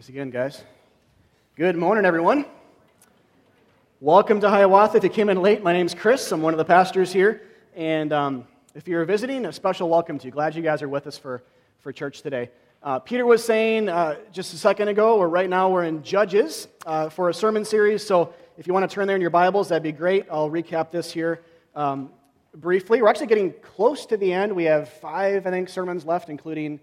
Thanks again, guys. Good morning, everyone. Welcome to Hiawatha. If you came in late, my name's Chris. I'm one of the pastors here. And um, if you're visiting, a special welcome to you. Glad you guys are with us for, for church today. Uh, Peter was saying uh, just a second ago, or right now we're in Judges uh, for a sermon series. So if you want to turn there in your Bibles, that'd be great. I'll recap this here um, briefly. We're actually getting close to the end. We have five, I think, sermons left, including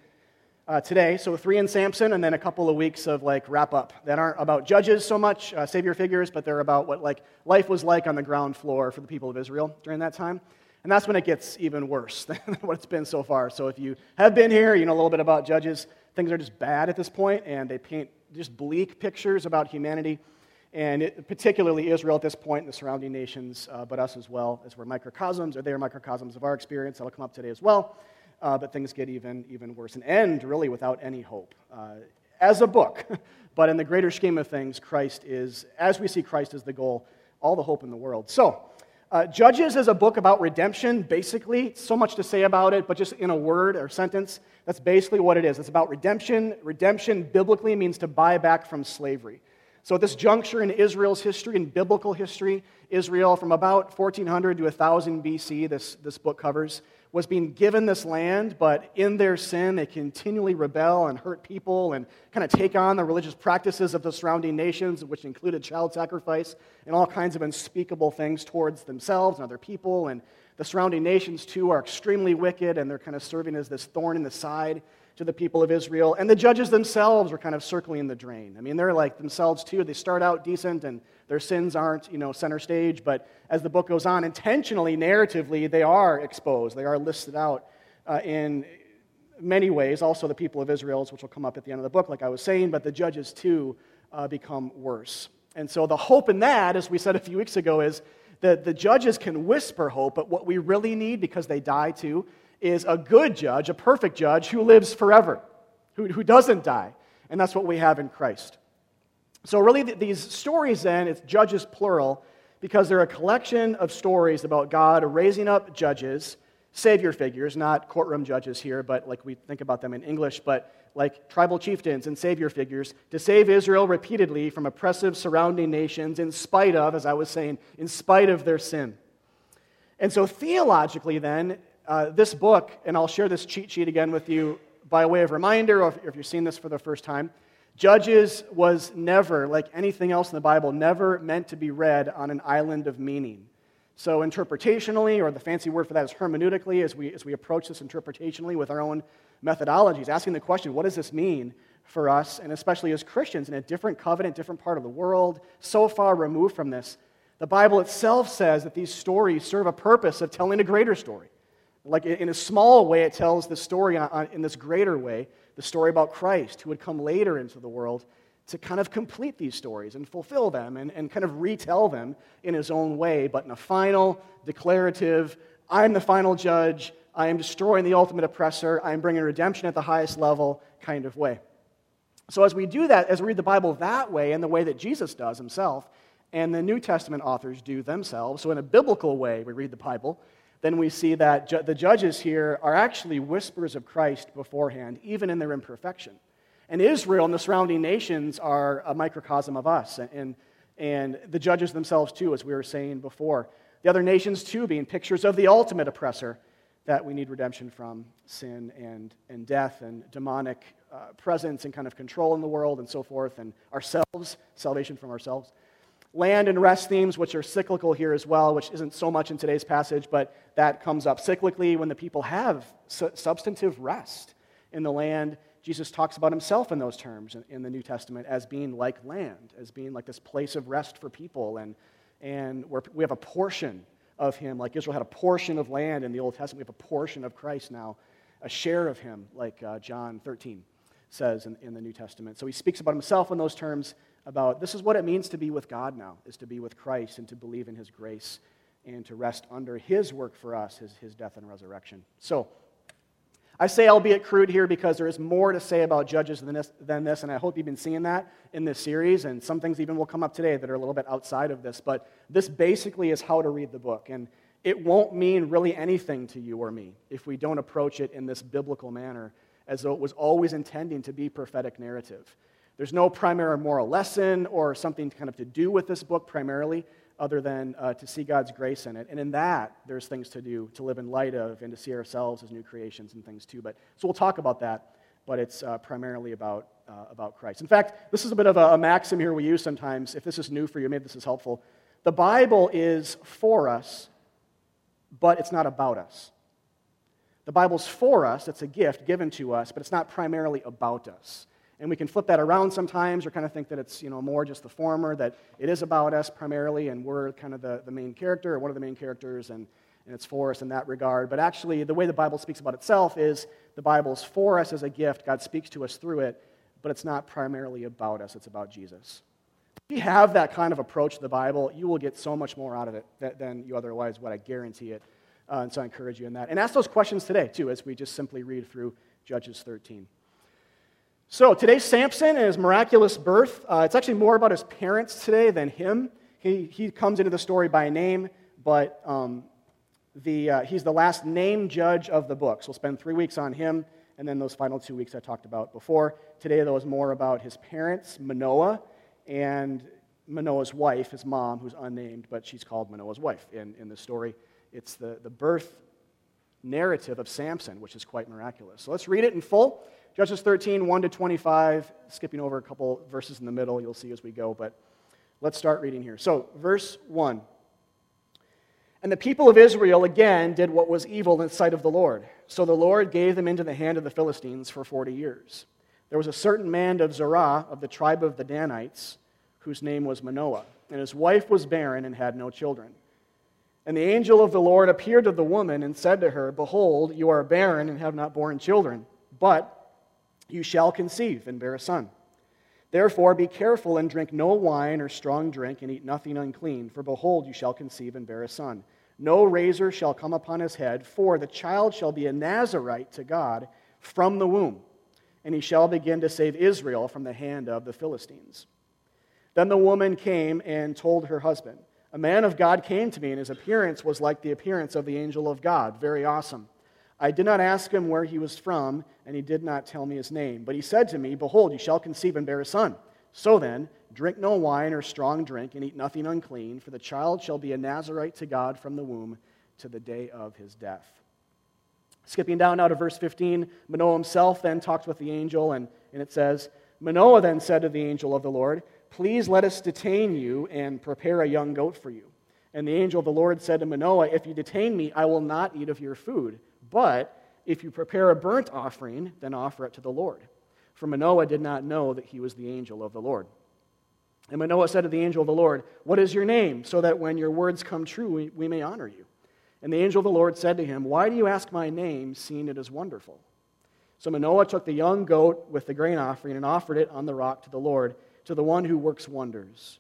uh, today. So three in Samson, and then a couple of weeks of like wrap up that aren't about judges so much, uh, savior figures, but they're about what like life was like on the ground floor for the people of Israel during that time. And that's when it gets even worse than what it's been so far. So if you have been here, you know a little bit about judges. Things are just bad at this point, and they paint just bleak pictures about humanity, and it, particularly Israel at this point, and the surrounding nations, uh, but us as well, as we're microcosms, or they are microcosms of our experience. That'll come up today as well uh, but things get even, even worse and end really without any hope. Uh, as a book, but in the greater scheme of things, Christ is, as we see Christ as the goal, all the hope in the world. So, uh, Judges is a book about redemption, basically. So much to say about it, but just in a word or sentence, that's basically what it is. It's about redemption. Redemption biblically means to buy back from slavery. So, at this juncture in Israel's history, in biblical history, Israel from about 1400 to 1000 BC, this, this book covers, was being given this land, but in their sin, they continually rebel and hurt people and kind of take on the religious practices of the surrounding nations, which included child sacrifice and all kinds of unspeakable things towards themselves and other people. And the surrounding nations, too, are extremely wicked, and they're kind of serving as this thorn in the side to the people of Israel. And the judges themselves are kind of circling the drain. I mean, they're like themselves, too. They start out decent and their sins aren't, you know, center stage, but as the book goes on, intentionally, narratively, they are exposed. They are listed out uh, in many ways. Also, the people of Israel, which will come up at the end of the book, like I was saying, but the judges, too, uh, become worse. And so the hope in that, as we said a few weeks ago, is that the judges can whisper hope, but what we really need, because they die too, is a good judge, a perfect judge who lives forever, who, who doesn't die. And that's what we have in Christ. So, really, these stories then, it's judges plural, because they're a collection of stories about God raising up judges, savior figures, not courtroom judges here, but like we think about them in English, but like tribal chieftains and savior figures, to save Israel repeatedly from oppressive surrounding nations in spite of, as I was saying, in spite of their sin. And so, theologically, then, uh, this book, and I'll share this cheat sheet again with you by way of reminder, or if, if you're seeing this for the first time. Judges was never, like anything else in the Bible, never meant to be read on an island of meaning. So, interpretationally, or the fancy word for that is hermeneutically, as we, as we approach this interpretationally with our own methodologies, asking the question, what does this mean for us, and especially as Christians in a different covenant, different part of the world, so far removed from this? The Bible itself says that these stories serve a purpose of telling a greater story. Like in a small way, it tells the story in this greater way the story about Christ, who would come later into the world to kind of complete these stories and fulfill them and, and kind of retell them in his own way, but in a final, declarative, I'm the final judge, I am destroying the ultimate oppressor, I am bringing redemption at the highest level kind of way. So, as we do that, as we read the Bible that way, in the way that Jesus does himself, and the New Testament authors do themselves, so in a biblical way, we read the Bible, then we see that ju- the judges here are actually whispers of Christ beforehand, even in their imperfection. And Israel and the surrounding nations are a microcosm of us, and, and the judges themselves, too, as we were saying before. The other nations, too, being pictures of the ultimate oppressor that we need redemption from sin and, and death and demonic uh, presence and kind of control in the world and so forth, and ourselves, salvation from ourselves land and rest themes, which are cyclical here as well, which isn't so much in today's passage, but that comes up cyclically when the people have su- substantive rest in the land. Jesus talks about himself in those terms in, in, the New Testament as being like land, as being like this place of rest for people. And, and where we have a portion of him, like Israel had a portion of land in the Old Testament. We have a portion of Christ now, a share of him, like uh, John 13 says in, in the New Testament. So he speaks about himself in those terms about this is what it means to be with God now, is to be with Christ and to believe in his grace and to rest under his work for us, his, his death and resurrection. So, I say albeit crude here because there is more to say about Judges than this, than this, and I hope you've been seeing that in this series, and some things even will come up today that are a little bit outside of this. But this basically is how to read the book, and it won't mean really anything to you or me if we don't approach it in this biblical manner, as though it was always intending to be prophetic narrative. There's no primary moral lesson or something kind of to do with this book primarily, other than uh, to see God's grace in it. And in that, there's things to do to live in light of and to see ourselves as new creations and things too. But so we'll talk about that. But it's uh, primarily about uh, about Christ. In fact, this is a bit of a, a maxim here we use sometimes. If this is new for you, maybe this is helpful. The Bible is for us, but it's not about us. The Bible's for us, it's a gift given to us, but it's not primarily about us. And we can flip that around sometimes or kind of think that it's you know, more just the former, that it is about us primarily and we're kind of the, the main character or one of the main characters and, and it's for us in that regard. But actually, the way the Bible speaks about itself is the Bible's for us as a gift. God speaks to us through it, but it's not primarily about us, it's about Jesus. If you have that kind of approach to the Bible, you will get so much more out of it than you otherwise would. I guarantee it. Uh, and so I encourage you in that. And ask those questions today, too, as we just simply read through Judges 13. So today's Samson and his miraculous birth. Uh, it's actually more about his parents today than him. He, he comes into the story by name, but um, the, uh, he's the last name judge of the book. So we'll spend three weeks on him, and then those final two weeks I talked about before. Today, though, is more about his parents, Manoah, and Manoah's wife, his mom, who's unnamed, but she's called Manoah's wife in, in the story. It's the, the birth narrative of Samson, which is quite miraculous. So let's read it in full. Judges 13, 1 to 25, skipping over a couple verses in the middle, you'll see as we go, but let's start reading here. So, verse 1. And the people of Israel again did what was evil in the sight of the Lord. So the Lord gave them into the hand of the Philistines for 40 years. There was a certain man of Zorah of the tribe of the Danites, whose name was Manoah, and his wife was barren and had no children. And the angel of the Lord appeared to the woman and said to her, Behold, you are barren and have not borne children, but you shall conceive and bear a son. Therefore, be careful and drink no wine or strong drink, and eat nothing unclean, for behold, you shall conceive and bear a son. No razor shall come upon his head, for the child shall be a Nazarite to God from the womb, and he shall begin to save Israel from the hand of the Philistines. Then the woman came and told her husband, A man of God came to me, and his appearance was like the appearance of the angel of God, very awesome. I did not ask him where he was from, and he did not tell me his name. But he said to me, Behold, you shall conceive and bear a son. So then, drink no wine or strong drink, and eat nothing unclean, for the child shall be a Nazarite to God from the womb to the day of his death. Skipping down now to verse 15, Manoah himself then talks with the angel, and, and it says, Manoah then said to the angel of the Lord, Please let us detain you and prepare a young goat for you. And the angel of the Lord said to Manoah, If you detain me, I will not eat of your food. But if you prepare a burnt offering, then offer it to the Lord. For Manoah did not know that he was the angel of the Lord. And Manoah said to the angel of the Lord, What is your name, so that when your words come true, we, we may honor you? And the angel of the Lord said to him, Why do you ask my name, seeing it is wonderful? So Manoah took the young goat with the grain offering and offered it on the rock to the Lord, to the one who works wonders.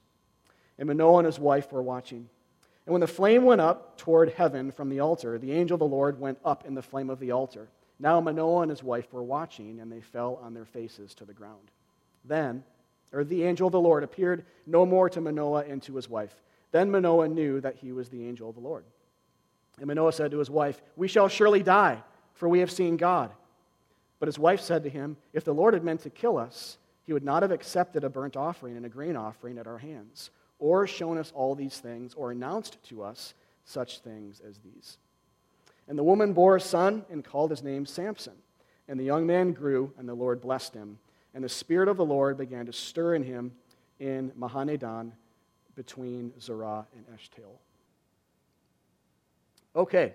And Manoah and his wife were watching. And when the flame went up toward heaven from the altar, the angel of the Lord went up in the flame of the altar. Now Manoah and his wife were watching, and they fell on their faces to the ground. Then, or the angel of the Lord appeared no more to Manoah and to his wife. Then Manoah knew that he was the angel of the Lord. And Manoah said to his wife, We shall surely die, for we have seen God. But his wife said to him, If the Lord had meant to kill us, he would not have accepted a burnt offering and a grain offering at our hands or shown us all these things, or announced to us such things as these. And the woman bore a son and called his name Samson. And the young man grew, and the Lord blessed him. And the Spirit of the Lord began to stir in him in Mahaneh-dan between Zorah and Eshtaol. Okay,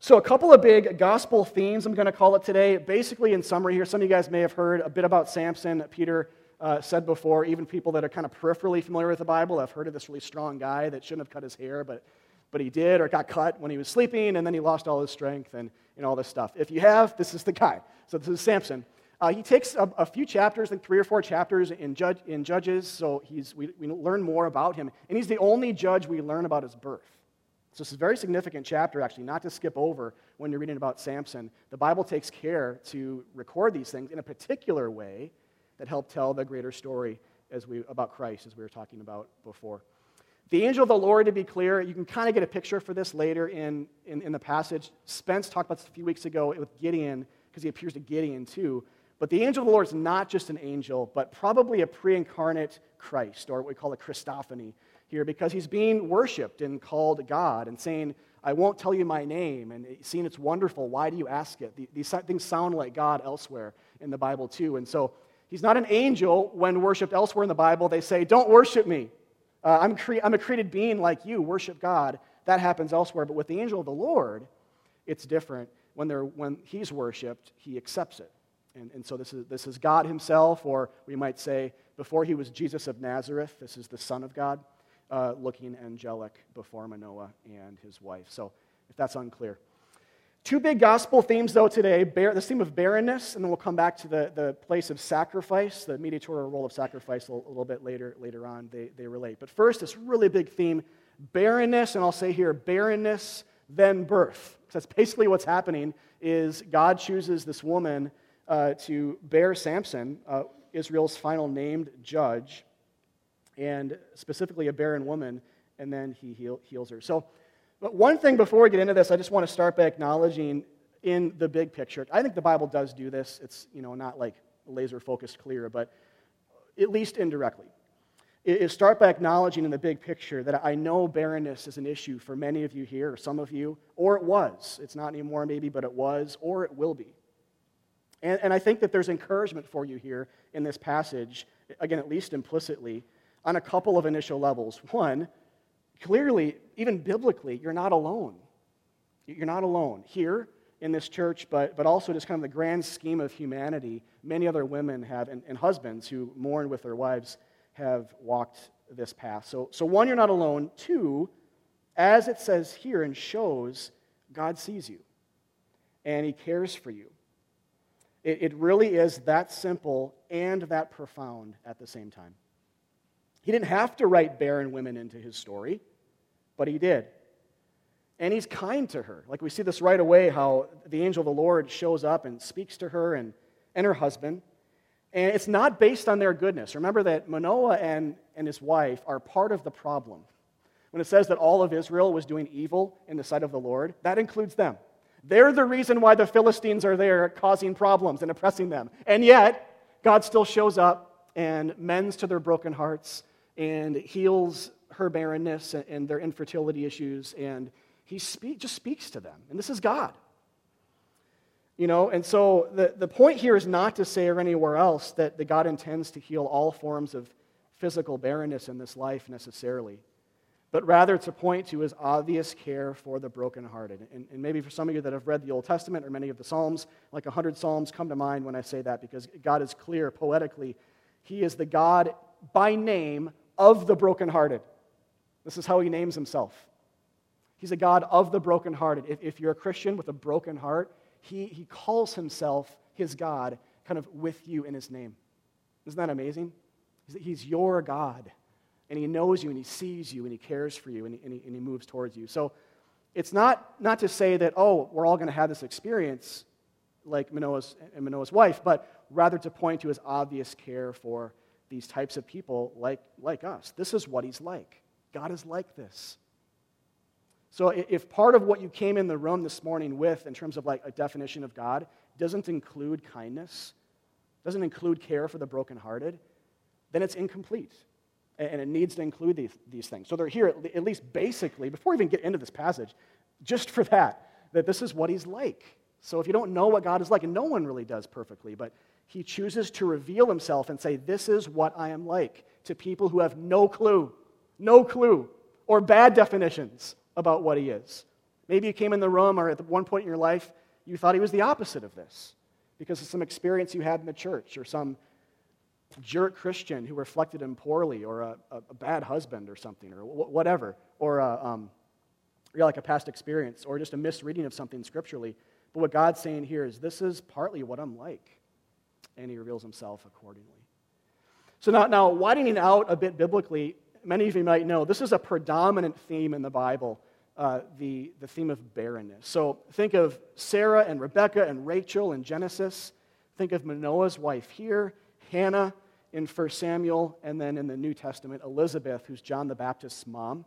so a couple of big gospel themes I'm going to call it today. Basically, in summary here, some of you guys may have heard a bit about Samson. Peter uh, said before, even people that are kind of peripherally familiar with the Bible have heard of this really strong guy that shouldn't have cut his hair, but, but he did, or got cut when he was sleeping, and then he lost all his strength and, and all this stuff. If you have, this is the guy. So this is Samson. Uh, he takes a, a, few chapters, like three or four chapters in, judge, in Judges, so he's, we, we learn more about him. And he's the only judge we learn about his birth. So this is a very significant chapter, actually, not to skip over when you're reading about Samson. The Bible takes care to record these things in a particular way that help tell the greater story as we, about Christ, as we were talking about before. The angel of the Lord, to be clear, you can kind of get a picture for this later in, in, in the passage. Spence talked about this a few weeks ago with Gideon, because he appears to Gideon too. But the angel of the Lord is not just an angel, but probably a pre incarnate Christ, or what we call a Christophany here, because he's being worshiped and called God and saying, I won't tell you my name, and seeing it's wonderful. Why do you ask it? These things sound like God elsewhere in the Bible, too. And so he's not an angel when worshiped elsewhere in the Bible. They say, Don't worship me. Uh, I'm, cre- I'm a created being like you, worship God. That happens elsewhere. But with the angel of the Lord, it's different. When, they're, when he's worshiped, he accepts it. And, and so this is, this is God himself, or we might say, before he was Jesus of Nazareth, this is the Son of God, uh, looking angelic before Manoah and his wife. So if that's unclear. Two big gospel themes, though, today the theme of barrenness, and then we'll come back to the, the place of sacrifice, the mediatorial role of sacrifice a little, a little bit later, later on, they, they relate. But first, this really big theme barrenness, and I'll say here barrenness, then birth. That's basically what's happening is God chooses this woman uh, to bear Samson, uh, Israel's final named judge, and specifically a barren woman, and then he heal, heals her. So, but one thing before we get into this, I just want to start by acknowledging in the big picture. I think the Bible does do this. It's you know not like laser focused clear, but at least indirectly. Is start by acknowledging in the big picture that I know barrenness is an issue for many of you here, or some of you, or it was. It's not anymore, maybe, but it was, or it will be. And, and I think that there's encouragement for you here in this passage, again, at least implicitly, on a couple of initial levels. One, clearly, even biblically, you're not alone. You're not alone here in this church, but, but also just kind of the grand scheme of humanity. Many other women have, and, and husbands who mourn with their wives, have walked this path. So, so, one, you're not alone. Two, as it says here and shows, God sees you and He cares for you. It, it really is that simple and that profound at the same time. He didn't have to write barren women into his story, but he did. And he's kind to her. Like we see this right away how the angel of the Lord shows up and speaks to her and, and her husband. And it's not based on their goodness. Remember that Manoah and, and his wife are part of the problem. When it says that all of Israel was doing evil in the sight of the Lord, that includes them. They're the reason why the Philistines are there causing problems and oppressing them. And yet, God still shows up and mends to their broken hearts and heals her barrenness and their infertility issues. And he speak, just speaks to them. And this is God. You know, and so the, the point here is not to say or anywhere else that the God intends to heal all forms of physical barrenness in this life necessarily but rather to point to his obvious care for the brokenhearted. And, and maybe for some of you that have read the Old Testament or many of the Psalms, like 100 Psalms come to mind when I say that because God is clear poetically. He is the God by name of the brokenhearted. This is how he names himself. He's a God of the brokenhearted. If, if you're a Christian with a broken heart, he, he calls himself his God kind of with you in his name. Isn't that amazing? He's your God and he knows you and he sees you and he cares for you and he, and he, and he moves towards you. So it's not, not to say that, oh, we're all going to have this experience like Manoah's, and Manoah's wife, but rather to point to his obvious care for these types of people like, like us. This is what he's like. God is like this. So if part of what you came in the room this morning with, in terms of like a definition of God, doesn't include kindness, doesn't include care for the brokenhearted, then it's incomplete and it needs to include these, these things. So they're here, at, least basically, before we even get into this passage, just for that, that this is what he's like. So if you don't know what God is like, and no one really does perfectly, but he chooses to reveal himself and say, This is what I am like to people who have no clue, no clue, or bad definitions about what he is. Maybe you came in the room or at one point in your life, you thought he was the opposite of this because of some experience you had in the church or some jerk Christian who reflected him poorly, or a, a bad husband, or something, or whatever, or a, um, or like a past experience, or just a misreading of something scripturally. But what God's saying here is, this is partly what I'm like. And he reveals himself accordingly. So now, now widening out a bit biblically, many of you might know this is a predominant theme in the Bible, uh, the, the theme of barrenness. So think of Sarah and Rebecca and Rachel in Genesis. Think of Manoah's wife here, Hannah in 1 Samuel, and then in the New Testament, Elizabeth, who's John the Baptist's mom,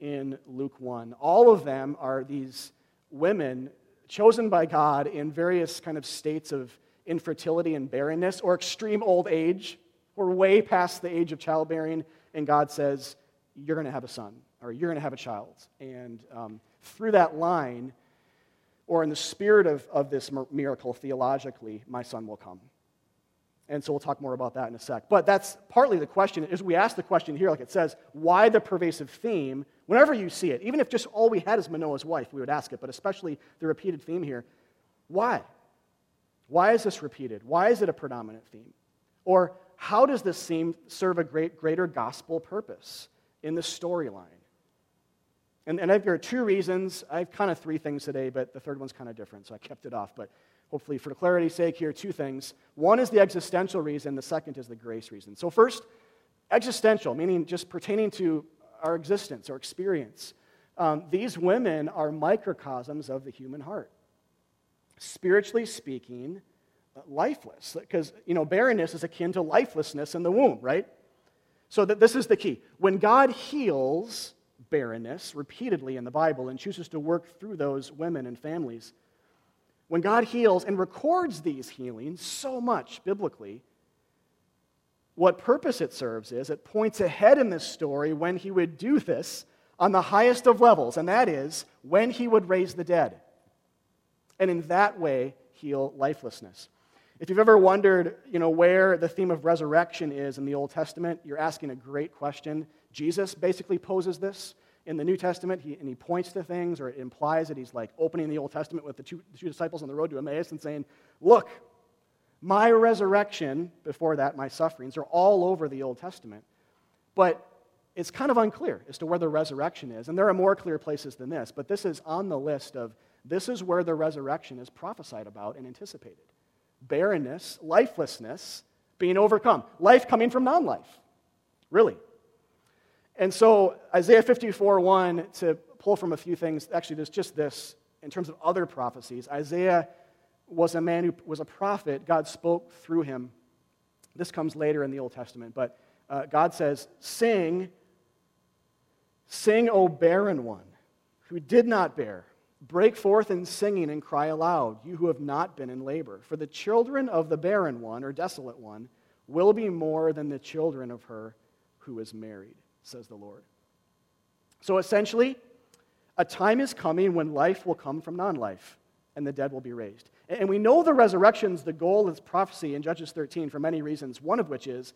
in Luke 1. All of them are these women chosen by God in various kind of states of infertility and barrenness or extreme old age. We're way past the age of childbearing, and God says, You're going to have a son, or you're going to have a child. And um, through that line, or in the spirit of, of this miracle theologically, my son will come. And so we'll talk more about that in a sec. But that's partly the question. Is we ask the question here, like it says, why the pervasive theme? Whenever you see it, even if just all we had is Manoah's wife, we would ask it, but especially the repeated theme here. Why? Why is this repeated? Why is it a predominant theme? Or how does this seem serve a great, greater gospel purpose in the storyline? And, and I've, there are two reasons. I have kind of three things today, but the third one's kind of different, so I kept it off. But hopefully, for clarity's sake, here, two things. One is the existential reason, the second is the grace reason. So, first, existential, meaning just pertaining to our existence or experience. Um, these women are microcosms of the human heart. Spiritually speaking, uh, lifeless. Because, you know, barrenness is akin to lifelessness in the womb, right? So that this is the key. When God heals barrenness repeatedly in the Bible and chooses to work through those women and families, when God heals and records these healings so much biblically, what purpose it serves is it points ahead in this story when he would do this on the highest of levels, and that is when he would raise the dead. And in that way, heal lifelessness. If you've ever wondered, you know, where the theme of resurrection is in the Old Testament, you're asking a great question. Jesus basically poses this in the New Testament, he, and he points to things, or it implies that he's like opening the Old Testament with the two, the two disciples on the road to Emmaus and saying, Look, my resurrection, before that, my sufferings, are all over the Old Testament. But it's kind of unclear as to where the resurrection is. And there are more clear places than this, but this is on the list of this is where the resurrection is prophesied about and anticipated barrenness, lifelessness being overcome, life coming from non life, really. And so, Isaiah 54 1, to pull from a few things, actually, there's just this in terms of other prophecies. Isaiah was a man who was a prophet. God spoke through him. This comes later in the Old Testament, but uh, God says, Sing, sing, O barren one, who did not bear. Break forth in singing and cry aloud, you who have not been in labor. For the children of the barren one, or desolate one, will be more than the children of her who is married says the Lord. So essentially, a time is coming when life will come from non life and the dead will be raised. And we know the resurrection's the goal of prophecy in Judges 13 for many reasons, one of which is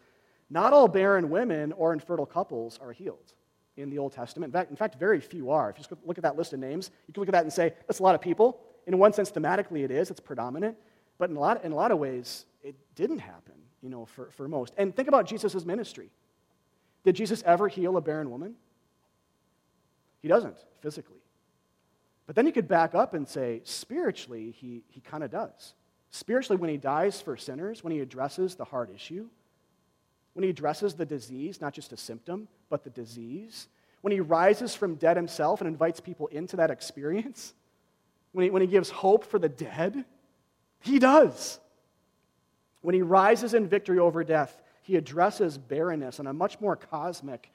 not all barren women or infertile couples are healed in the Old Testament. In fact, in fact, very few are. If you just look at that list of names, you can look at that and say, that's a lot of people. In one sense, thematically, it is, it's predominant. But in a lot, in a lot of ways, it didn't happen, you know, for, for most. And think about Jesus' ministry. Did Jesus ever heal a barren woman? He doesn't, physically. But then you could back up and say, spiritually, he, he kind of does. Spiritually, when he dies for sinners, when he addresses the heart issue, when he addresses the disease, not just a symptom, but the disease, when he rises from dead himself and invites people into that experience, when he, when he gives hope for the dead, he does. When he rises in victory over death, he addresses barrenness on a much more cosmic,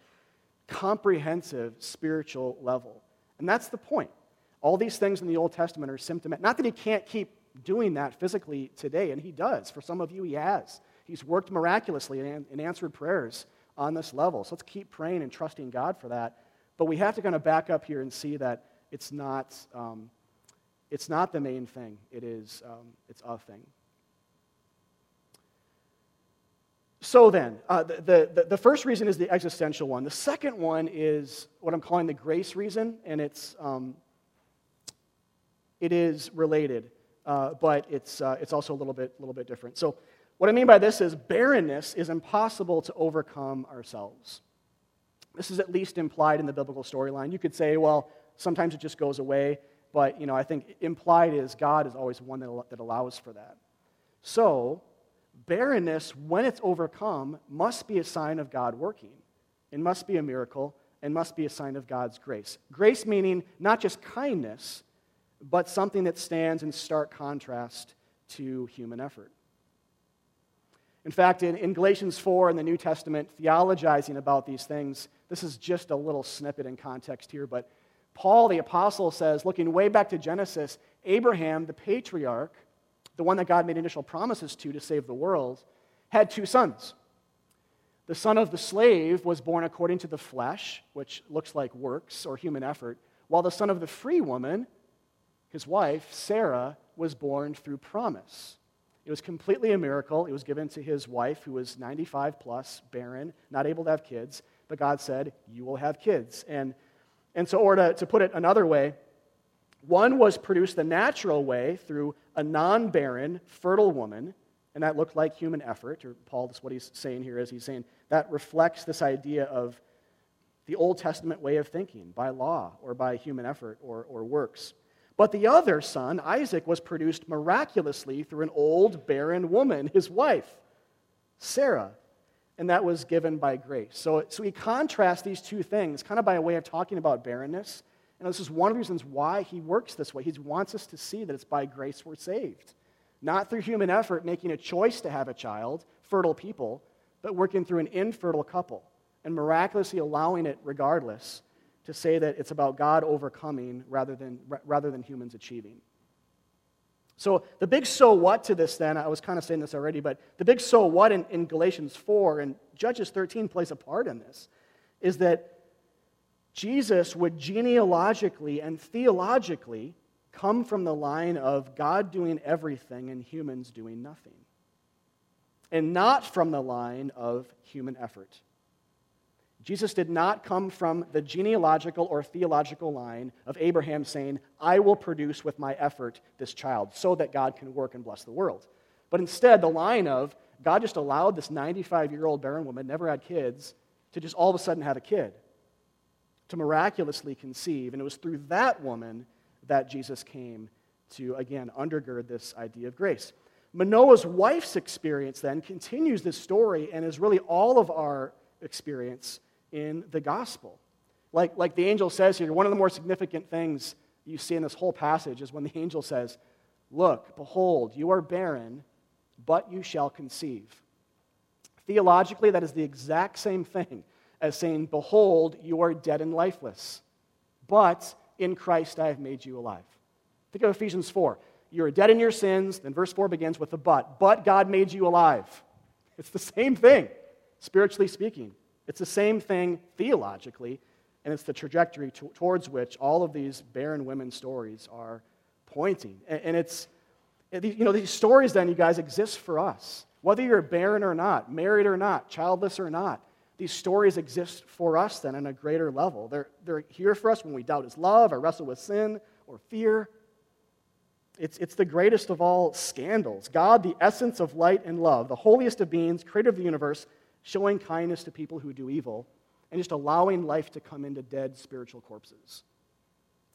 comprehensive spiritual level. And that's the point. All these things in the Old Testament are symptomatic. Not that he can't keep doing that physically today, and he does. For some of you, he has. He's worked miraculously and answered prayers on this level. So let's keep praying and trusting God for that. But we have to kind of back up here and see that it's not, um, it's not the main thing. It is, um, it's a thing. So then, uh, the, the, the, first reason is the existential one. The second one is what I'm calling the grace reason, and it's, um, it is related, uh, but it's, uh, it's also a little bit, little bit different. So, what I mean by this is barrenness is impossible to overcome ourselves. This is at least implied in the biblical storyline. You could say, well, sometimes it just goes away, but you know, I think implied is God is always one that, that allows for that. So, barrenness, when it's overcome, must be a sign of God working. It must be a miracle and must be a sign of God's grace. Grace meaning not just kindness, but something that stands in stark contrast to human effort. In fact, in, in, Galatians 4 in the New Testament, theologizing about these things, this is just a little snippet in context here, but Paul the Apostle says, looking way back to Genesis, Abraham, the patriarch, the one that God made initial promises to to save the world, had two sons. The son of the slave was born according to the flesh, which looks like works or human effort, while the son of the free woman, his wife, Sarah, was born through promise. It was completely a miracle. It was given to his wife, who was 95 plus, barren, not able to have kids. But God said, You will have kids. And, and so, or to, to put it another way, one was produced the natural way through a non barren, fertile woman, and that looked like human effort. Or Paul, that's what he's saying here is he's saying that reflects this idea of the Old Testament way of thinking by law or by human effort or, or works. But the other son, Isaac, was produced miraculously through an old, barren woman, his wife, Sarah. And that was given by grace. So, so he contrasts these two things, kind of by a way of talking about barrenness. And this is one of the reasons why he works this way. He wants us to see that it's by grace we're saved. Not through human effort, making a choice to have a child, fertile people, but working through an infertile couple and miraculously allowing it regardless to say that it's about God overcoming rather than, rather than humans achieving. So, the big so what to this, then, I was kind of saying this already, but the big so what in, in Galatians 4 and Judges 13 plays a part in this is that Jesus would genealogically and theologically come from the line of God doing everything and humans doing nothing, and not from the line of human effort. Jesus did not come from the genealogical or theological line of Abraham saying, I will produce with my effort this child so that God can work and bless the world. But instead, the line of God just allowed this 95 year old barren woman, never had kids, to just all of a sudden have a kid, to miraculously conceive. And it was through that woman that Jesus came to, again, undergird this idea of grace. Manoah's wife's experience then continues this story and is really all of our experience in the gospel. Like, like the angel says here, one of the more significant things you see in this whole passage is when the angel says, Look, behold, you are barren, but you shall conceive. Theologically, that is the exact same thing as saying, Behold, you are dead and lifeless, but in Christ I have made you alive. Think of Ephesians 4. You are dead in your sins, then verse 4 begins with the but. But God made you alive. It's the same thing, spiritually speaking. It's the same thing theologically, and it's the trajectory to, towards which all of these barren women stories are pointing. And, and it's, eh, you know, these stories then, you guys, exist for us. Whether you're barren or not, married or not, childless or not, these stories exist for us then on a greater level. They're, they're here for us when we doubt His love or wrestle with sin or fear. It's, it's the greatest of all scandals. God, the essence of light and love, the holiest of beings, creator of the universe, showing kindness to people who do evil, and just allowing life to come into dead spiritual corpses.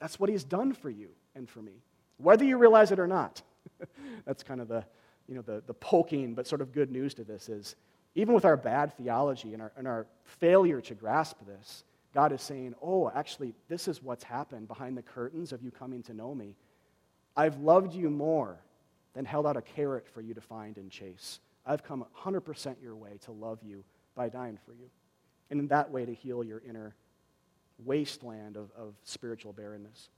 That's what he's done for you and for me, whether you realize it or not. That's kind of the, you know, the, the poking but sort of good news to this is even with our bad theology and our, and our failure to grasp this, God is saying, oh, actually, this is what's happened behind the curtains of you coming to know me. I've loved you more than held out a carrot for you to find and chase. I've come 100% your way to love you by dying for you. And in that way, to heal your inner wasteland of, of spiritual barrenness.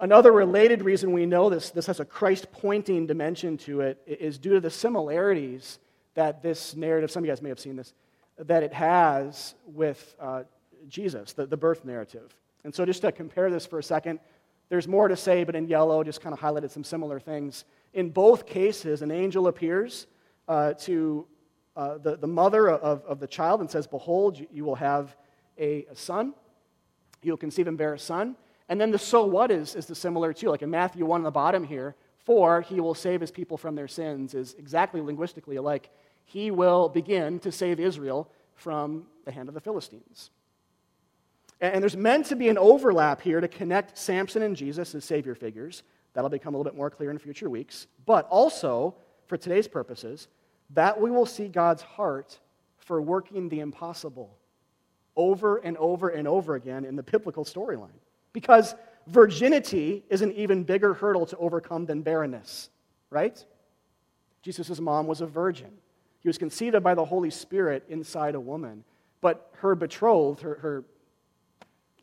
Another related reason we know this, this has a Christ pointing dimension to it, is due to the similarities that this narrative, some of you guys may have seen this, that it has with uh, Jesus, the, the birth narrative. And so, just to compare this for a second, there's more to say, but in yellow, just kind of highlighted some similar things. In both cases, an angel appears uh, to uh, the, the mother of, of the child and says, Behold, you, you will have a, a, son. You'll conceive and bear a son. And then the so what is, is the similar too. Like in Matthew 1 on the bottom here, for he will save his people from their sins is exactly linguistically alike. he will begin to save Israel from the hand of the Philistines. And there's meant to be an overlap here to connect Samson and Jesus as Savior figures. That'll become a little bit more clear in future weeks. But also, for today's purposes, that we will see God's heart for working the impossible over and over and over again in the biblical storyline. Because virginity is an even bigger hurdle to overcome than barrenness, right? Jesus' mom was a virgin. He was conceived by the Holy Spirit inside a woman. But her betrothed, her, her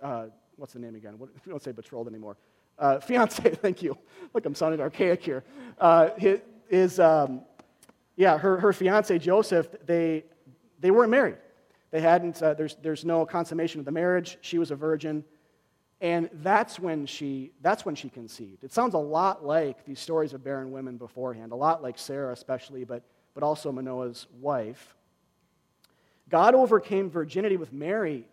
uh, what's the name again? we don't say betrothed anymore uh, fiance, thank you. Look, I'm sounding archaic here. Uh, his, um, yeah, her, her fiance, Joseph, they, they weren't married. They hadn't, uh, there's, there's no consummation of the marriage. She was a virgin. And that's when, she, that's when she conceived. It sounds a lot like these stories of barren women beforehand, a lot like Sarah, especially, but, but also Manoah's wife. God overcame virginity with Mary,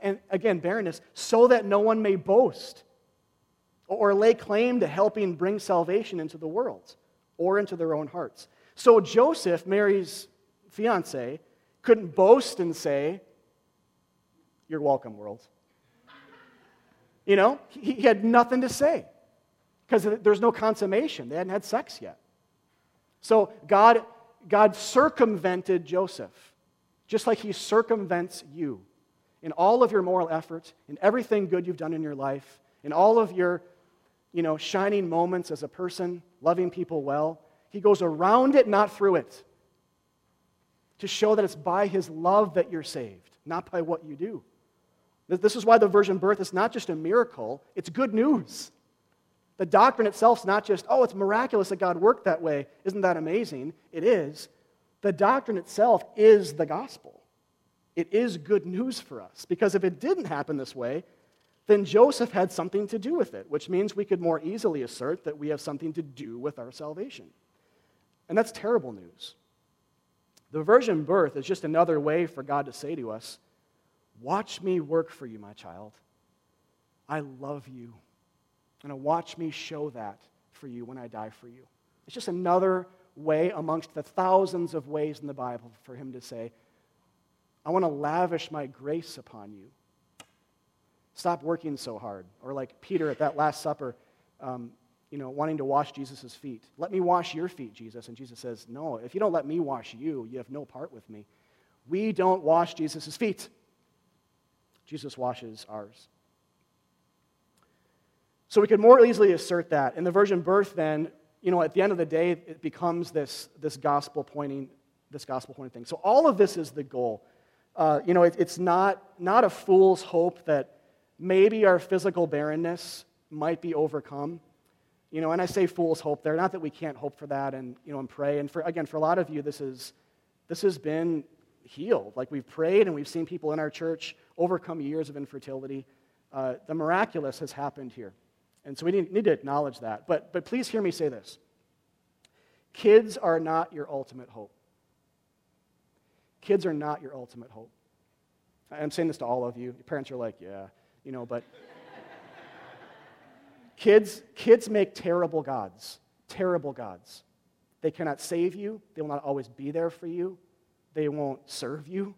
and again, barrenness, so that no one may boast or lay claim to helping bring salvation into the world or into their own hearts. So Joseph, Mary's fiance, couldn't boast and say, You're welcome, world. You know, he, had nothing to say because there's no consummation. They hadn't had sex yet. So God, God circumvented Joseph, just like he circumvents you in all of your moral efforts, in everything good you've done in your life, in all of your you know, shining moments as a person, loving people well. He goes around it, not through it, to show that it's by his love that you're saved, not by what you do. This is why the virgin birth is not just a miracle, it's good news. The doctrine itself is not just, oh, it's miraculous that God worked that way. Isn't that amazing? It is. The doctrine itself is the gospel. It is good news for us. Because if it didn't happen this way, then Joseph had something to do with it, which means we could more easily assert that we have something to do with our salvation. And that's terrible news. The virgin birth is just another way for God to say to us, Watch me work for you, my child. I love you. And watch me show that for you when I die for you. It's just another way amongst the thousands of ways in the Bible for him to say, I want to lavish my grace upon you. Stop working so hard. Or like Peter at that Last Supper, um, you know, wanting to wash Jesus' feet. Let me wash your feet, Jesus. And Jesus says, No, if you don't let me wash you, you have no part with me. We don't wash Jesus' feet. Jesus washes ours. So we could more easily assert that. In the virgin birth, then, you know, at the end of the day, it becomes this, this gospel pointing, this gospel pointing thing. So all of this is the goal. Uh, you know, it, it's not, not a fool's hope that maybe our physical barrenness might be overcome. You know, and I say fool's hope there, not that we can't hope for that and, you know, and pray. And for, again, for a lot of you, this, is, this has been healed. Like we've prayed and we've seen people in our church overcome years of infertility. Uh, the miraculous has happened here. And so we need, need to acknowledge that. But, but please hear me say this kids are not your ultimate hope. Kids are not your ultimate hope. I'm saying this to all of you. Your parents are like, yeah you know, but kids, kids make terrible gods, terrible gods. They cannot save you. They will not always be there for you. They won't serve you.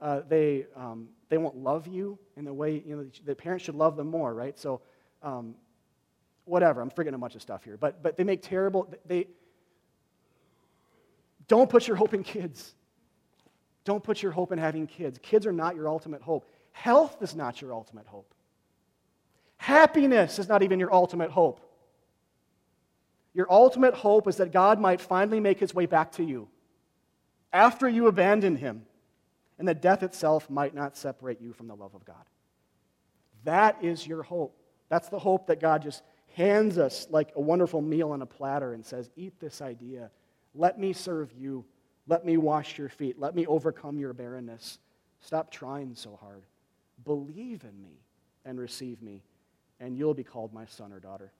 Uh, they, um, they won't love you in the way, you know, the parents should love them more, right? So, um, whatever, I'm forgetting a bunch of stuff here. But, but they make terrible, they, don't put your hope in kids. Don't put your hope in having kids. Kids are not your ultimate hope. Health is not your ultimate hope. Happiness is not even your ultimate hope. Your ultimate hope is that God might finally make his way back to you after you abandon him, and that death itself might not separate you from the love of God. That is your hope. That's the hope that God just hands us like a wonderful meal on a platter and says, Eat this idea. Let me serve you. Let me wash your feet. Let me overcome your barrenness. Stop trying so hard. Believe in me and receive me, and you'll be called my son or daughter.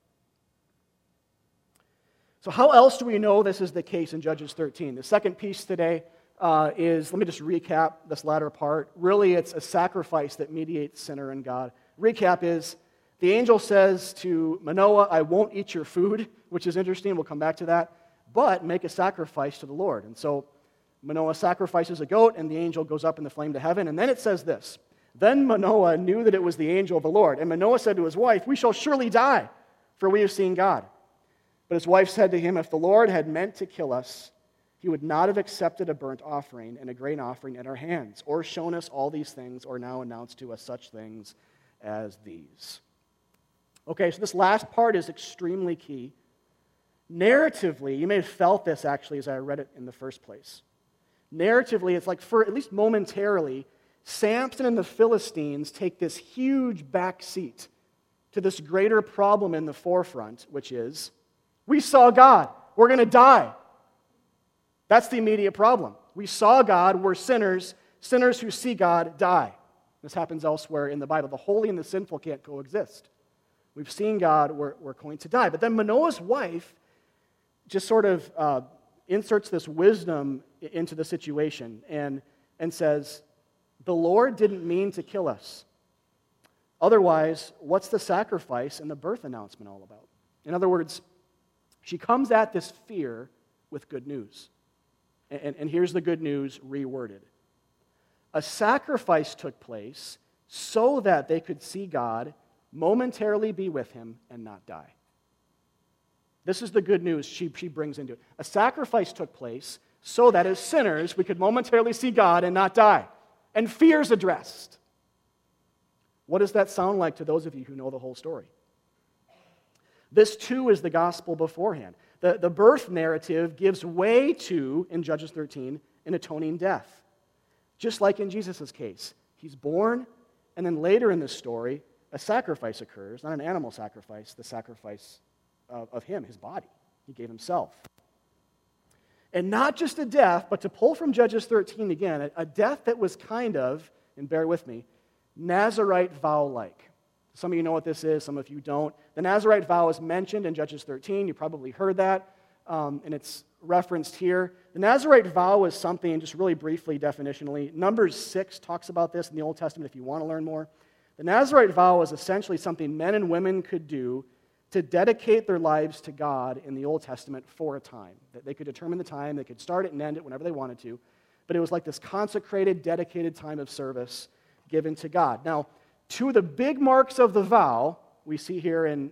So, how else do we know this is the case in Judges 13? The second piece today uh, is let me just recap this latter part. Really, it's a sacrifice that mediates sinner and God. Recap is the angel says to Manoah, I won't eat your food, which is interesting. We'll come back to that. But make a sacrifice to the Lord. And so Manoah sacrifices a goat, and the angel goes up in the flame to heaven. And then it says this then Manoah knew that it was the angel of the Lord. And Manoah said to his wife, We shall surely die, for we have seen God. But his wife said to him, If the Lord had meant to kill us, he would not have accepted a burnt offering and a grain offering at our hands, or shown us all these things, or now announced to us such things as these. Okay, so this last part is extremely key. Narratively, you may have felt this actually as I read it in the first place. Narratively, it's like for at least momentarily, Samson and the Philistines take this huge back seat to this greater problem in the forefront, which is we saw God, we're going to die. That's the immediate problem. We saw God, we're sinners. Sinners who see God die. This happens elsewhere in the Bible. The holy and the sinful can't coexist. We've seen God, we're, we're going to die. But then Manoah's wife just sort of uh, inserts this wisdom into the situation and, and says, The Lord didn't mean to kill us. Otherwise, what's the sacrifice and the birth announcement all about? In other words, she comes at this fear with good news. And, and here's the good news reworded a sacrifice took place so that they could see God, momentarily be with him, and not die. This is the good news she, she brings into it. A sacrifice took place so that as sinners we could momentarily see God and not die. And fears addressed. What does that sound like to those of you who know the whole story? This too is the gospel beforehand. The, the birth narrative gives way to, in Judges 13, an atoning death. Just like in Jesus' case. He's born, and then later in the story, a sacrifice occurs, not an animal sacrifice, the sacrifice of, of him, his body. He gave himself. And not just a death, but to pull from Judges 13 again, a, death that was kind of, and bear with me, Nazarite vow like. Some of you know what this is, some of you don't. The Nazarite vow is mentioned in Judges 13. You probably heard that, um, and it's referenced here. The Nazarite vow is something, just really briefly, definitionally. Numbers 6 talks about this in the Old Testament if you want to learn more. The Nazarite vow is essentially something men and women could do to dedicate their lives to God in the Old Testament for a time. That they could determine the time, they could start it and end it whenever they wanted to. But it was like this consecrated, dedicated time of service given to God. Now, two of the big marks of the vow we see here in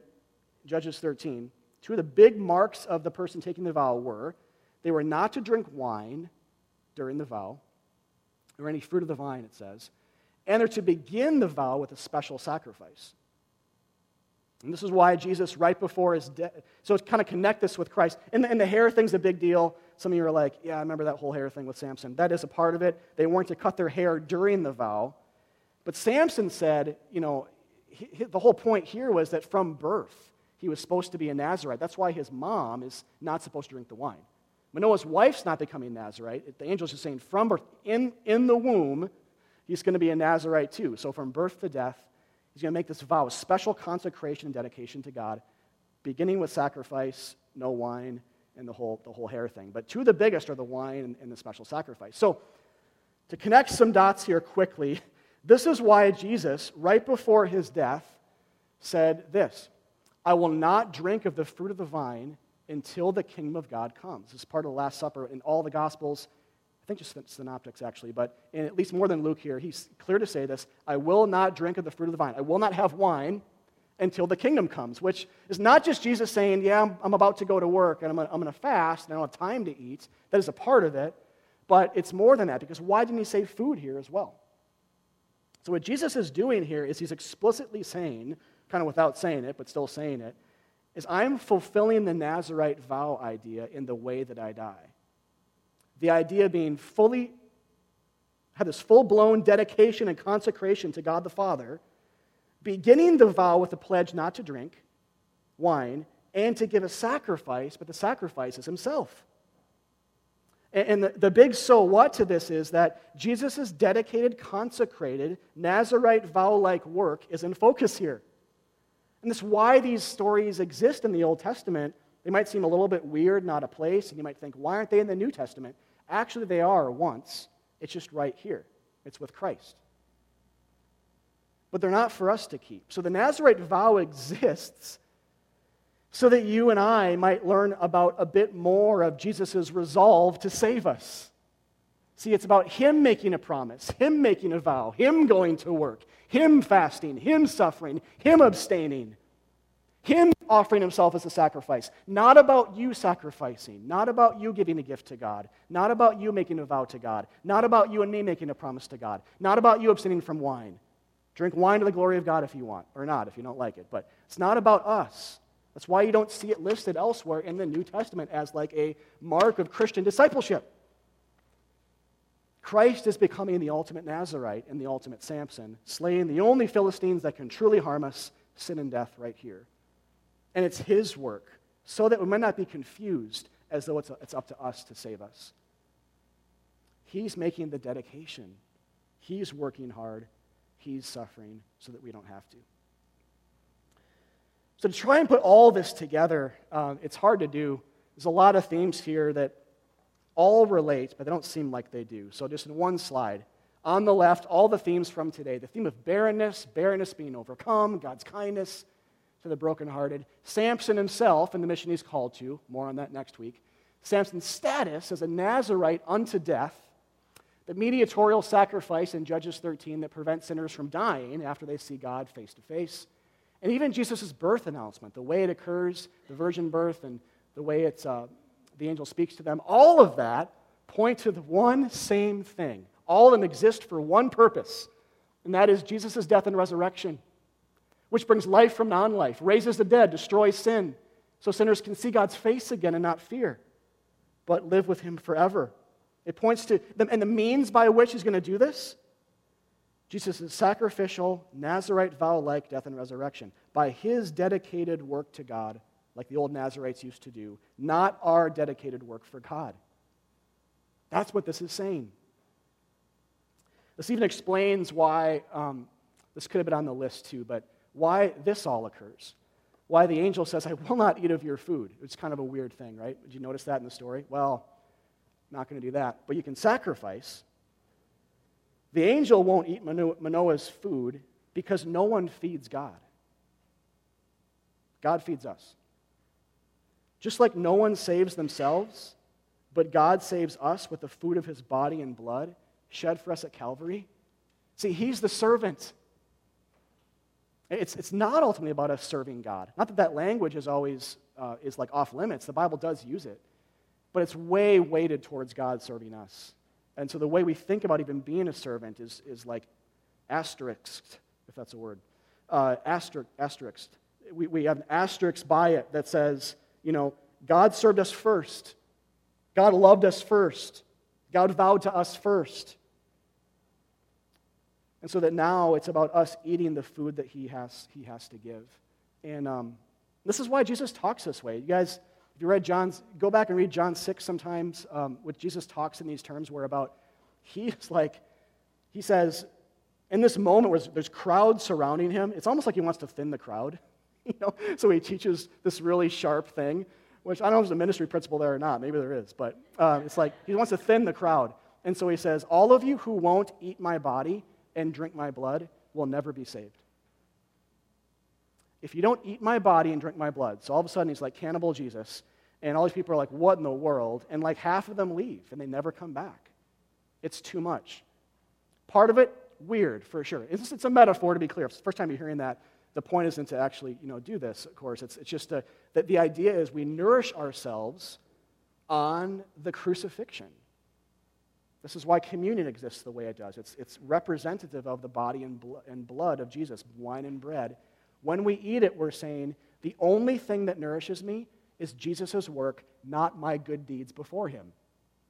Judges 13, two of the big marks of the person taking the vow were they were not to drink wine during the vow, or any fruit of the vine, it says, and they're to begin the vow with a special sacrifice. And this is why Jesus, right before his death, so it's kind of connect this with Christ. And the, and the hair thing's a big deal. Some of you are like, yeah, I remember that whole hair thing with Samson. That is a part of it. They weren't to cut their hair during the vow. But Samson said, you know, he, he, the whole point here was that from birth, he was supposed to be a Nazarite. That's why his mom is not supposed to drink the wine. Manoah's wife's not becoming Nazarite. The angel's just saying from birth, in, in the womb, he's going to be a Nazarite too. So from birth to death, he's going to make this vow, a special consecration and dedication to God, beginning with sacrifice, no wine, and the whole, the whole hair thing. But two of the biggest are the wine and, and the special sacrifice. So to connect some dots here quickly, this is why Jesus, right before his death, said this I will not drink of the fruit of the vine until the kingdom of God comes. This is part of the Last Supper in all the Gospels. I think just synoptics, actually, but in at least more than Luke here, he's clear to say this I will not drink of the fruit of the vine. I will not have wine until the kingdom comes, which is not just Jesus saying, Yeah, I'm, I'm about to go to work and I'm, I'm going to fast and I don't have time to eat. That is a part of it, but it's more than that because why didn't he say food here as well? So, what Jesus is doing here is he's explicitly saying, kind of without saying it, but still saying it, is I'm fulfilling the Nazarite vow idea in the way that I die. The idea being fully, have this full blown dedication and consecration to God the Father, beginning the vow with a pledge not to drink wine and to give a sacrifice, but the sacrifice is Himself. And the, the big so what to this is that Jesus' dedicated, consecrated, Nazarite vow like work is in focus here. And this is why these stories exist in the Old Testament. They might seem a little bit weird, not a place, and you might think, why aren't they in the New Testament? Actually, they are once. It's just right here, it's with Christ. But they're not for us to keep. So the Nazarite vow exists so that you and I might learn about a bit more of Jesus' resolve to save us. See, it's about Him making a promise, Him making a vow, Him going to work, Him fasting, Him suffering, Him abstaining, Him offering Himself as a sacrifice. Not about you sacrificing, not about you giving a gift to God, not about you making a vow to God, not about you and me making a promise to God, not about you abstaining from wine. Drink wine to the glory of God if you want, or not if you don't like it. But it's not about us. That's why you don't see it listed elsewhere in the New Testament as like a mark of Christian discipleship. Christ is becoming the ultimate Nazarite and the ultimate Samson, slaying the only Philistines that can truly harm us, sin and death right here. And it's His work, so that we might not be confused as though it's, it's up to us to save us. He's making the dedication, He's working hard, He's suffering so that we don't have to. So, to try and put all this together, um, it's hard to do. There's a lot of themes here that all relate, but they don't seem like they do. So, just in one slide, on the left, all the themes from today the theme of barrenness, barrenness being overcome, God's kindness to the brokenhearted, Samson himself and the mission he's called to, more on that next week, Samson's status as a Nazarite unto death, the mediatorial sacrifice in Judges 13 that prevents sinners from dying after they see God face to face, and even Jesus' birth announcement, the way it occurs, the virgin birth, and the way it's, uh, the angel speaks to them, all of that point to the one same thing. All of them exist for one purpose, and that is Jesus' death and resurrection, which brings life from non life, raises the dead, destroys sin, so sinners can see God's face again and not fear, but live with Him forever. It points to, them, and the means by which He's going to do this Jesus' sacrificial, Nazarite vow like death and resurrection by his dedicated work to God, like the old Nazarites used to do, not our dedicated work for God. That's what this is saying. This even explains why, um, this could have been on the list too, but why this all occurs. Why the angel says, I will not eat of your food. It's kind of a weird thing, right? Did you notice that in the story? Well, not going to do that. But you can sacrifice the angel won't eat Manoah's food because no one feeds God. God feeds us. Just like no one saves themselves, but God saves us with the food of his body and blood shed for us at Calvary. See, he's the servant. It's, it's not ultimately about us serving God. Not that that language is always uh, is like off limits. The Bible does use it. But it's way weighted towards God serving us. And so the way we think about even being a servant is, is like asterisked, if that's a word. Uh, asterisk, asterisked. We, we have an asterisk by it that says, you know, God served us first. God loved us first. God vowed to us first. And so that now it's about us eating the food that he has, he has to give. And um, this is why Jesus talks this way. You guys, if you read John's, go back and read John 6 sometimes, um, which Jesus talks in these terms where about, he's like, he says, in this moment where there's crowds surrounding him, it's almost like he wants to thin the crowd. You know? So he teaches this really sharp thing, which I don't know if there's a ministry principle there or not. Maybe there is. But uh, it's like he wants to thin the crowd. And so he says, All of you who won't eat my body and drink my blood will never be saved. If you don't eat my body and drink my blood, so all of a sudden he's like cannibal Jesus, and all these people are like, what in the world? And like half of them leave and they never come back. It's too much. Part of it, weird for sure. It's, it's a metaphor to be clear. It's the first time you're hearing that. The point isn't to actually you know, do this, of course. It's, it's just a, that the idea is we nourish ourselves on the crucifixion. This is why communion exists the way it does. It's, it's representative of the body and, blo- and blood of Jesus, wine and bread. When we eat it, we're saying, the only thing that nourishes me is Jesus' work, not my good deeds before him.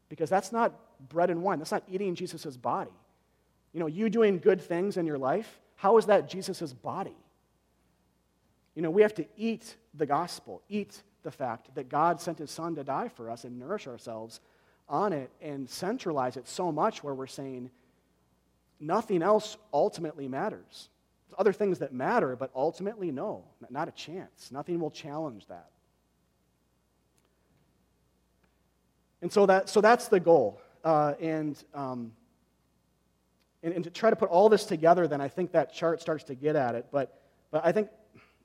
Because that's not bread and wine. That's not eating Jesus' body. You know, you doing good things in your life, how is that Jesus' body? You know, we have to eat the gospel, eat the fact that God sent his son to die for us and nourish ourselves on it and centralize it so much where we're saying nothing else ultimately matters. There's other things that matter, but ultimately, no, not a chance. Nothing will challenge that. And so, that, so that's the goal. Uh, and, um, and, and to try to put all this together, then I think that chart starts to get at it. But, but I think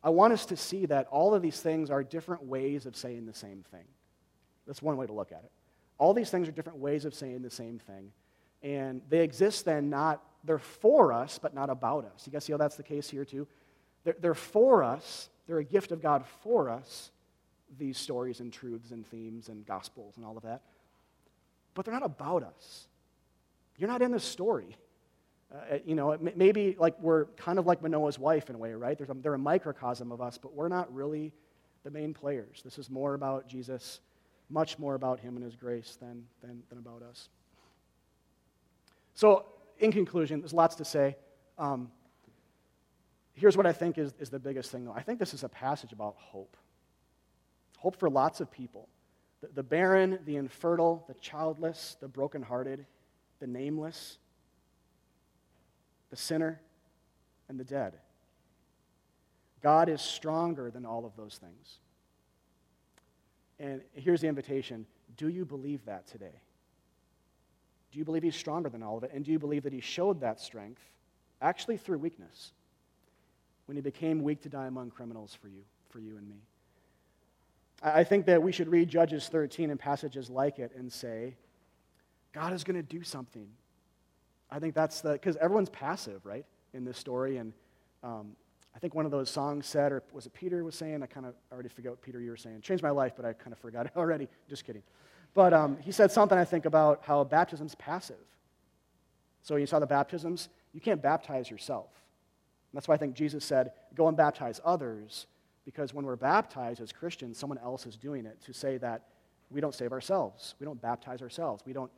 I want us to see that all of these things are different ways of saying the same thing. That's one way to look at it. All these things are different ways of saying the same thing. And they exist then not they're for us, but not about us. You guys see how that's the case here, too? They're, they're for us, they're a gift of God for us, these stories and truths and themes and gospels and all of that. But they're not about us. You're not in the story. Uh, you know, maybe like we're kind of like Manoah's wife in a way, right? A, they're a microcosm of us, but we're not really the main players. This is more about Jesus, much more about him and his grace than, than, than about us. So in conclusion, there's lots to say. Um, here's what I think is, is the biggest thing, though. I think this is a passage about hope. Hope for lots of people the, the barren, the infertile, the childless, the brokenhearted, the nameless, the sinner, and the dead. God is stronger than all of those things. And here's the invitation Do you believe that today? Do you believe He's stronger than all of it? And do you believe that He showed that strength actually through weakness when He became weak to die among criminals for you, for you and me? I think that we should read Judges 13 and passages like it and say, God is going to do something. I think that's the, because everyone's passive, right, in this story. And um, I think one of those songs said, or was it Peter was saying? I kind of already forget what Peter you were saying. Changed my life, but I kind of forgot it already. Just kidding. But um, he said something, I think, about how baptism's passive. So you saw the baptisms, you can't baptize yourself. And that's why I think Jesus said, go and baptize others because when we're baptized as Christians, someone else is doing it to say that we don't save ourselves. We don't baptize ourselves. We don't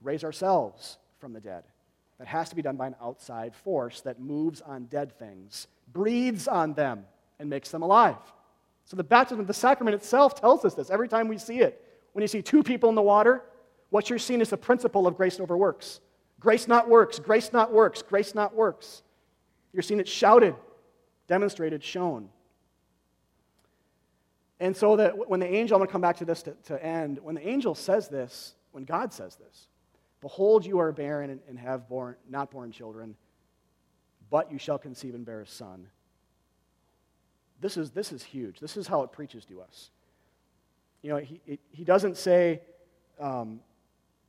raise ourselves from the dead. That has to be done by an outside force that moves on dead things, breathes on them, and makes them alive. So the baptism of the sacrament itself tells us this every time we see it. When you see two people in the water, what you're seeing is the principle of grace over works. Grace not works, grace not works, grace not works. You're seeing it shouted, demonstrated, shown. And so that when the angel, I'm going to come back to this to, to end, when the angel says this, when God says this, behold, you are barren and, have born, not born children, but you shall conceive and bear a son. This is, this is huge. This is how it preaches to us. You know, he, he doesn't say, um,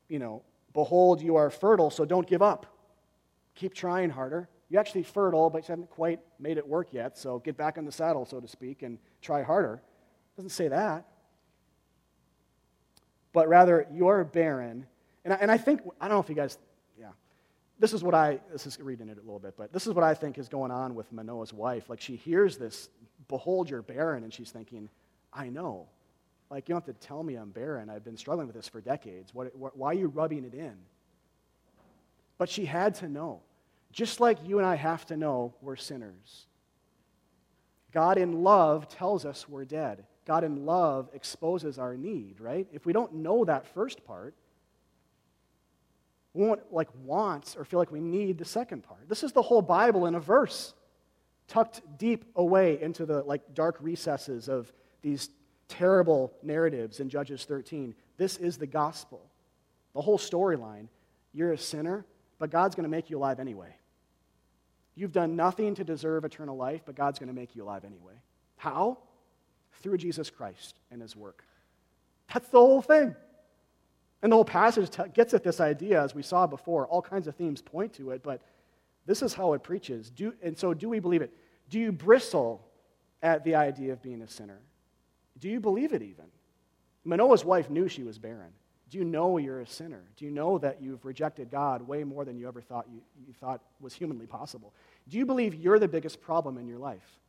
you know, behold, you are fertile, so don't give up. Keep trying harder. You're actually fertile, but you haven't quite made it work yet, so get back in the saddle, so to speak, and try harder. It doesn't say that. But rather, you're barren. And I, and I think, I don't know if you guys, yeah. This is what I, this is reading it a little bit, but this is what I think is going on with Manoah's wife. Like she hears this, behold, you're barren, and she's thinking, I know. Like, you don't have to tell me I'm barren. I've been struggling with this for decades. What, what, why are you rubbing it in? But she had to know. Just like you and I have to know we're sinners. God in love tells us we're dead. God in love exposes our need, right? If we don't know that first part, we won't like want or feel like we need the second part. This is the whole Bible in a verse, tucked deep away into the like dark recesses of these terrible narratives in Judges 13. This is the gospel. The whole storyline. You're a sinner, but God's going to make you alive anyway. You've done nothing to deserve eternal life, but God's going to make you alive anyway. How? Through Jesus Christ and his work. That's the whole thing. And the whole passage t- gets at this idea, as we saw before. All kinds of themes point to it, but this is how it preaches. Do, and so, do we believe it? Do you bristle at the idea of being a sinner? Do you believe it even? Manoah's wife knew she was barren. Do you know you're a sinner? Do you know that you've rejected God way more than you ever thought you, you thought was humanly possible? Do you believe you're the biggest problem in your life?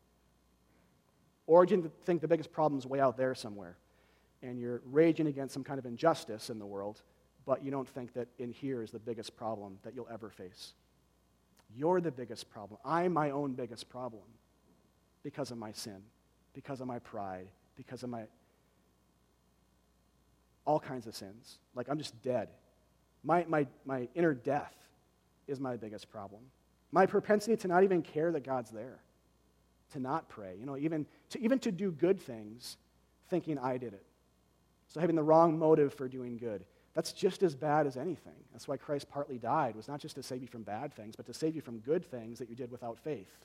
Or do you think the biggest problem is way out there somewhere? And you're raging against some kind of injustice in the world, but you don't think that in here is the biggest problem that you'll ever face. You're the biggest problem. I'm my own biggest problem because of my sin, because of my pride, because of my all kinds of sins. Like I'm just dead. My, my, my inner death is my biggest problem. My propensity to not even care that God's there, to not pray, you know, even to, even to do good things thinking I did it. So having the wrong motive for doing good. That's just as bad as anything. That's why Christ partly died, was not just to save you from bad things, but to save you from good things that you did without faith.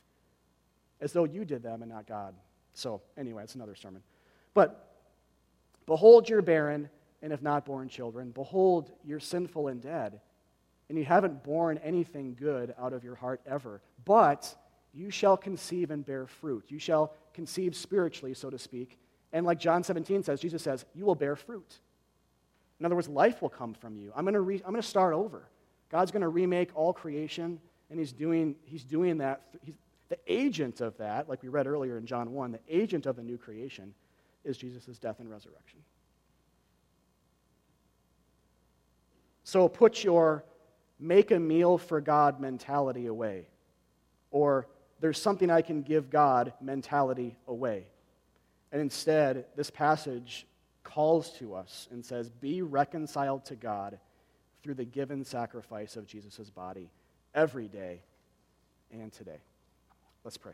As though you did them and not God. So, anyway, it's another sermon. But behold, you're barren and have not born children. Behold, you're sinful and dead, and you haven't borne anything good out of your heart ever. But you shall conceive and bear fruit. You shall conceive spiritually, so to speak. And like John 17 says, Jesus says, you will bear fruit. In other words, life will come from you. I'm going to, re- I'm going to start over. God's going to remake all creation, and he's doing, he's doing that. He's, the agent of that, like we read earlier in John 1, the agent of the new creation is Jesus' death and resurrection. So put your make a meal for God mentality away, or there's something I can give God mentality away. And instead, this passage calls to us and says, Be reconciled to God through the given sacrifice of Jesus' body every day and today. Let's pray.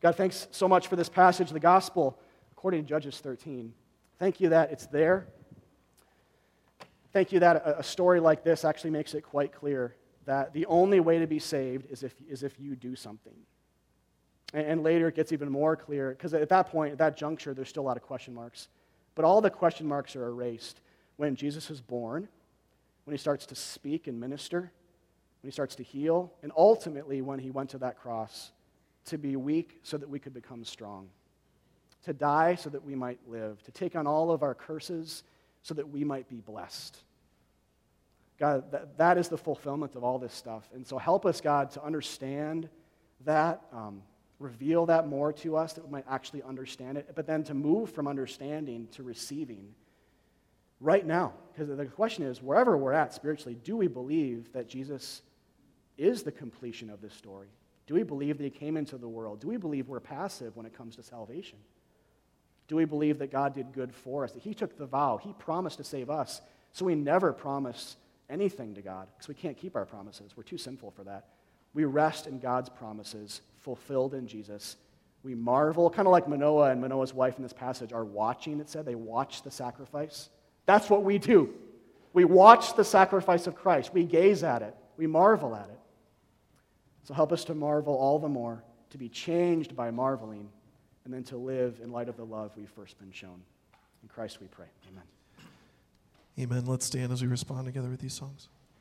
God, thanks so much for this passage, the gospel, according to Judges 13. Thank you that it's there. Thank you that a, story like this actually makes it quite clear that the only way to be saved is if, is if you do something. And, later it gets even more clear, because at that point, at that juncture, there's still a lot of question marks. But all the question marks are erased when Jesus is born, when he starts to speak and minister, when he starts to heal, and ultimately when he went to that cross to be weak so that we could become strong, to die so that we might live, to take on all of our curses so that we might be blessed. God, that, that is the fulfillment of all this stuff. And so help us, God, to understand that, um, reveal that more to us, that we might actually understand it, but then to move from understanding to receiving right now. Because the question is wherever we're at spiritually, do we believe that Jesus is the completion of this story? Do we believe that he came into the world? Do we believe we're passive when it comes to salvation? Do we believe that God did good for us? That he took the vow, he promised to save us, so we never promise anything to God because we can't keep our promises. We're too sinful for that. We rest in God's promises fulfilled in Jesus. We marvel, kind of like Manoah and Manoah's wife in this passage are watching, it said. They watch the sacrifice. That's what we do. We watch the sacrifice of Christ. We gaze at it. We marvel at it. So help us to marvel all the more, to be changed by marveling, and then to live in light of the love we've first been shown. In Christ we pray. Amen. Amen. Let's stand as we respond together with these songs.